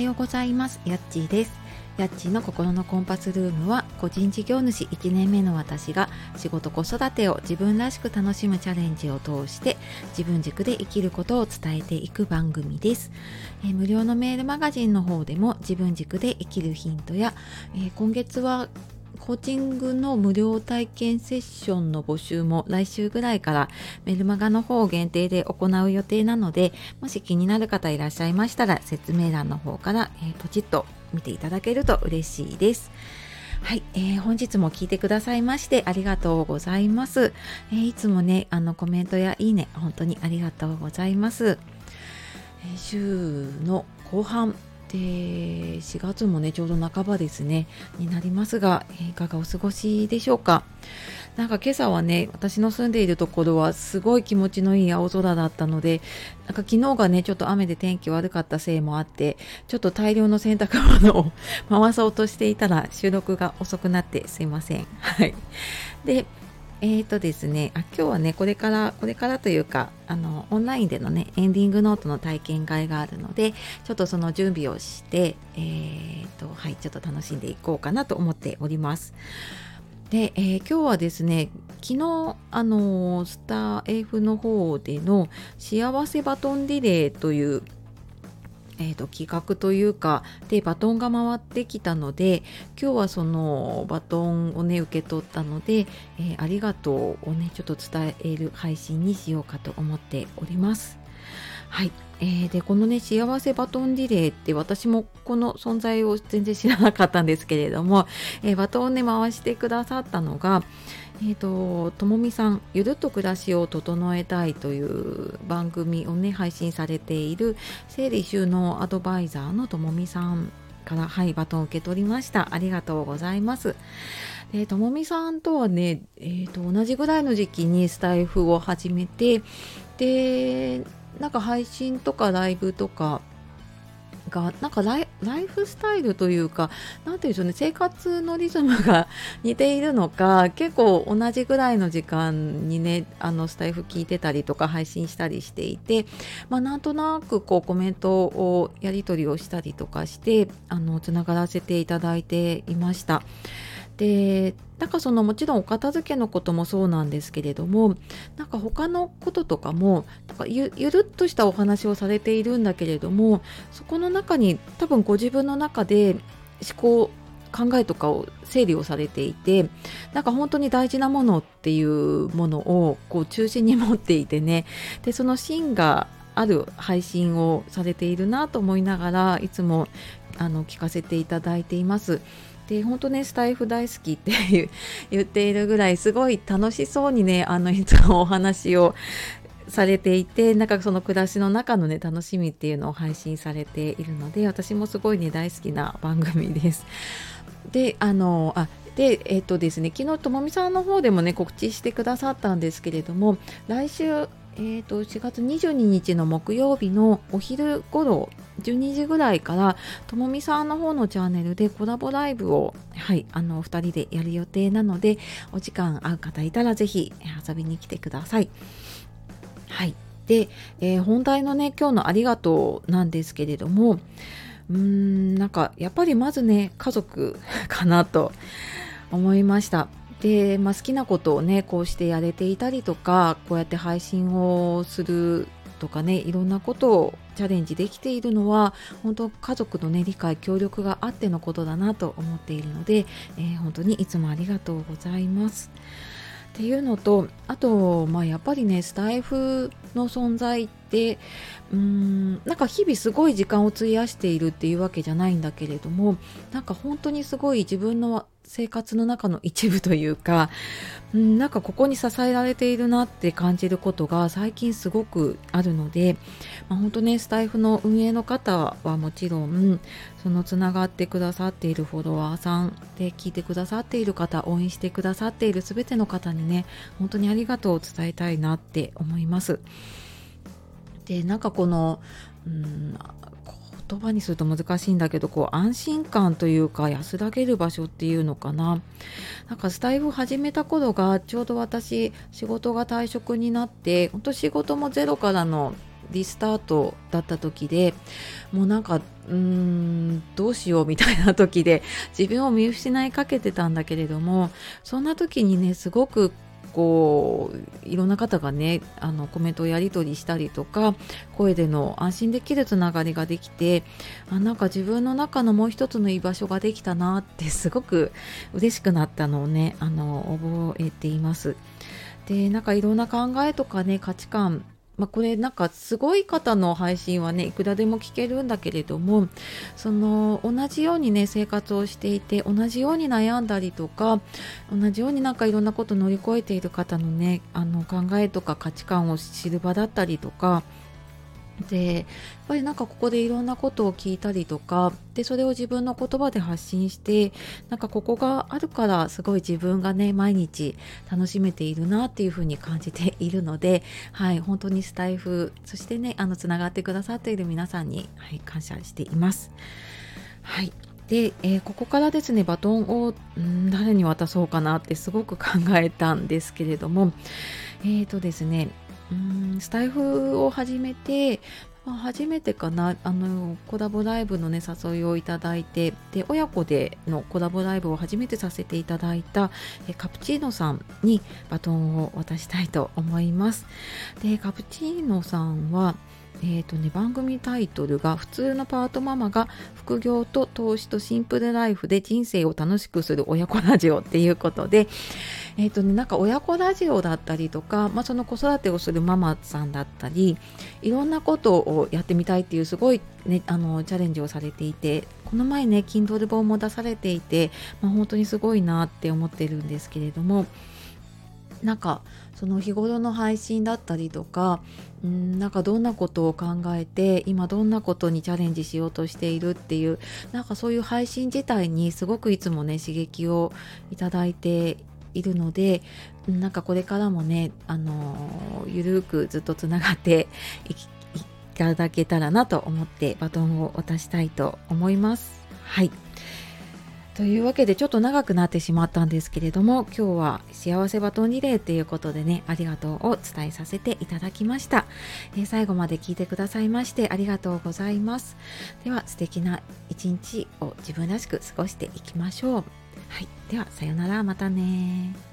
ようございます。やっちーです。やっちーの心のコンパスルームは個人事業主1年目の私が仕事子育てを自分らしく楽しむチャレンジを通して自分軸で生きることを伝えていく番組です、え、無料のメールマガジンの方でも自分軸で生きるヒントや、え、今月はコーチングの無料体験セッションの募集も来週ぐらいからメルマガの方を限定で行う予定なのでもし気になる方いらっしゃいましたら説明欄の方から、えー、ポチッと見ていただけると嬉しいです。はい、えー、本日も聞いてくださいましてありがとうございます。えー、いつもね、あのコメントやいいね、本当にありがとうございます。えー、週の後半で4月もねちょうど半ばですねになりますが、いかがお過ごしでしょうか？なんか今朝はね私の住んでいるところはすごい気持ちのいい青空だったのでなんか昨日がねちょっと雨で天気悪かったせいもあってちょっと大量の洗濯物を 回そうとしていたら収録が遅くなってすいません。はい。でえーとですね、あ今日はね、これから、これからというか、あの、オンラインでのね、エンディングノートの体験会があるので、ちょっとその準備をして、えーと、はい、ちょっと楽しんでいこうかなと思っております。で、えー、今日はですね、昨日、あのスター F の方での幸せバトンリレーというえーと、企画というかでバトンが回ってきたので今日はそのバトンをね受け取ったので、えー、ありがとうをねちょっと伝える配信にしようかと思っております。はい、えー、でこのね幸せバトンリレーって私もこの存在を全然知らなかったんですけれども、えー、バトンをね回してくださったのが、えーと、ともみさん「ゆるっと暮らしを整えたい」という番組をね配信されている整理収納アドバイザーのともみさんからはいバトンを受け取りました。ありがとうございます。えともみさんとはね、えーと、と同じぐらいの時期にスタイフを始めてでなんか配信とかライブとかがなんかライフスタイルというか何て言うんでしょうね生活のリズムが似ているのか結構同じぐらいの時間にねあのスタイフ聞いてたりとか配信したりしていて、まあ、なんとなくこうコメントをやり取りをしたりとかしてあのつながらせていただいていました。でなんかそのもちろんお片付けのこともそうなんですけれどもなんか他のこととかもなんかゆるっとしたお話をされているんだけれどもそこの中に多分ご自分の中で思考考えとかを整理をされていてなんか本当に大事なものっていうものをこう中心に持っていてねでその芯がある配信をされているなと思いながらいつもあの聞かせていただいています。で本当ねスタイフ大好きって 言っているぐらいすごい楽しそうにねあのいつもお話をされていてなんかその暮らしの中のね楽しみっていうのを配信されているので私もすごいね大好きな番組です。であのあでえっ、とですね昨日ともみさんの方でもね告知してくださったんですけれども来週えーと、4月22日の木曜日のお昼頃12時ぐらいからともみさんの方のチャンネルでコラボライブをはいあの2人でやる予定なのでお時間合う方いたらぜひ遊びに来てください。はいで、えー、本題のね今日のありがとうなんですけれどもうーんなんかやっぱりまずね家族 かなと思いました。で、まあ、好きなことをねこうしてやれていたりとかこうやって配信をするとかねいろんなことをチャレンジできているのは本当家族のね理解協力があってのことだなと思っているので、えー、本当にいつもありがとうございます。っていうのとあと、まあ、やっぱりねスタイフの存在ってでうーんなんか日々すごい時間を費やしているっていうわけじゃないんだけれどもなんか本当にすごい自分の生活の中の一部というか、うん、なんかここに支えられているなって感じることが最近すごくあるので、まあ、本当ねスタイフの運営の方はもちろんそのつながってくださっているフォロワーさんで聞いてくださっている方応援してくださっている全ての方にね本当にありがとうを伝えたいなって思います。でなんかこのうん言葉にすると難しいんだけどこう安心感というか安らげる場所っていうのかな。なんかスタイフ始めた頃がちょうど私仕事が退職になって本当仕事もゼロからのリスタートだった時でもうなんかうーんどうしようみたいな時で自分を見失いかけてたんだけれどもそんな時にねすごくこういろんな方がねあのコメントをやり取りしたりとか声での安心できるつながりができてあなんか自分の中のもう一つの居場所ができたなってすごく嬉しくなったのをねあの覚えています。でなんかいろんな考えとかね価値観まあ、これなんかすごい方の配信はねいくらでも聞けるんだけれどもその同じようにね生活をしていて同じように悩んだりとか同じようになんかいろんなこと乗り越えている方のねあの考えとか価値観を知る場だったりとかでやっぱりなんかここでいろんなことを聞いたりとかでそれを自分の言葉で発信してなんかここがあるからすごい自分がね毎日楽しめているなっていうふうに感じているのではい本当にスタイフそしてねあのつながってくださっている皆さんに、はい、感謝しています。はいで、えー、ここからですねバトンをん誰に渡そうかなってすごく考えたんですけれどもえーとですねうんスタイフを始めて、初めてかなあのコラボライブのね誘いをいただいてで親子でのコラボライブを初めてさせていただいたえカプチーノさんにバトンを渡したいと思います。でカプチーノさんはえーとね、番組タイトルが「普通のパートママが副業と投資とシンプルライフで人生を楽しくする親子ラジオ」っていうことで、えーとね、なんか親子ラジオだったりとか、まあ、その子育てをするママさんだったりいろんなことをやってみたいっていうすごい、ね、あのチャレンジをされていてこの前ね Kindle 本も出されていて、まあ、本当にすごいなって思ってるんですけれどもなんかその日頃の配信だったりとかんなんかどんなことを考えて今どんなことにチャレンジしようとしているっていうなんかそういう配信自体にすごくいつもね刺激をいただいているのでなんかこれからもねあのゆるくずっとつながっていただけたらなと思ってバトンを渡したいと思います。はいというわけでちょっと長くなってしまったんですけれども今日は幸せバトンリレーということでねありがとうを伝えさせていただきました、えー、最後まで聞いてくださいましてありがとうございます。では素敵な一日を自分らしく過ごしていきましょう。はい。ではさようなら。またね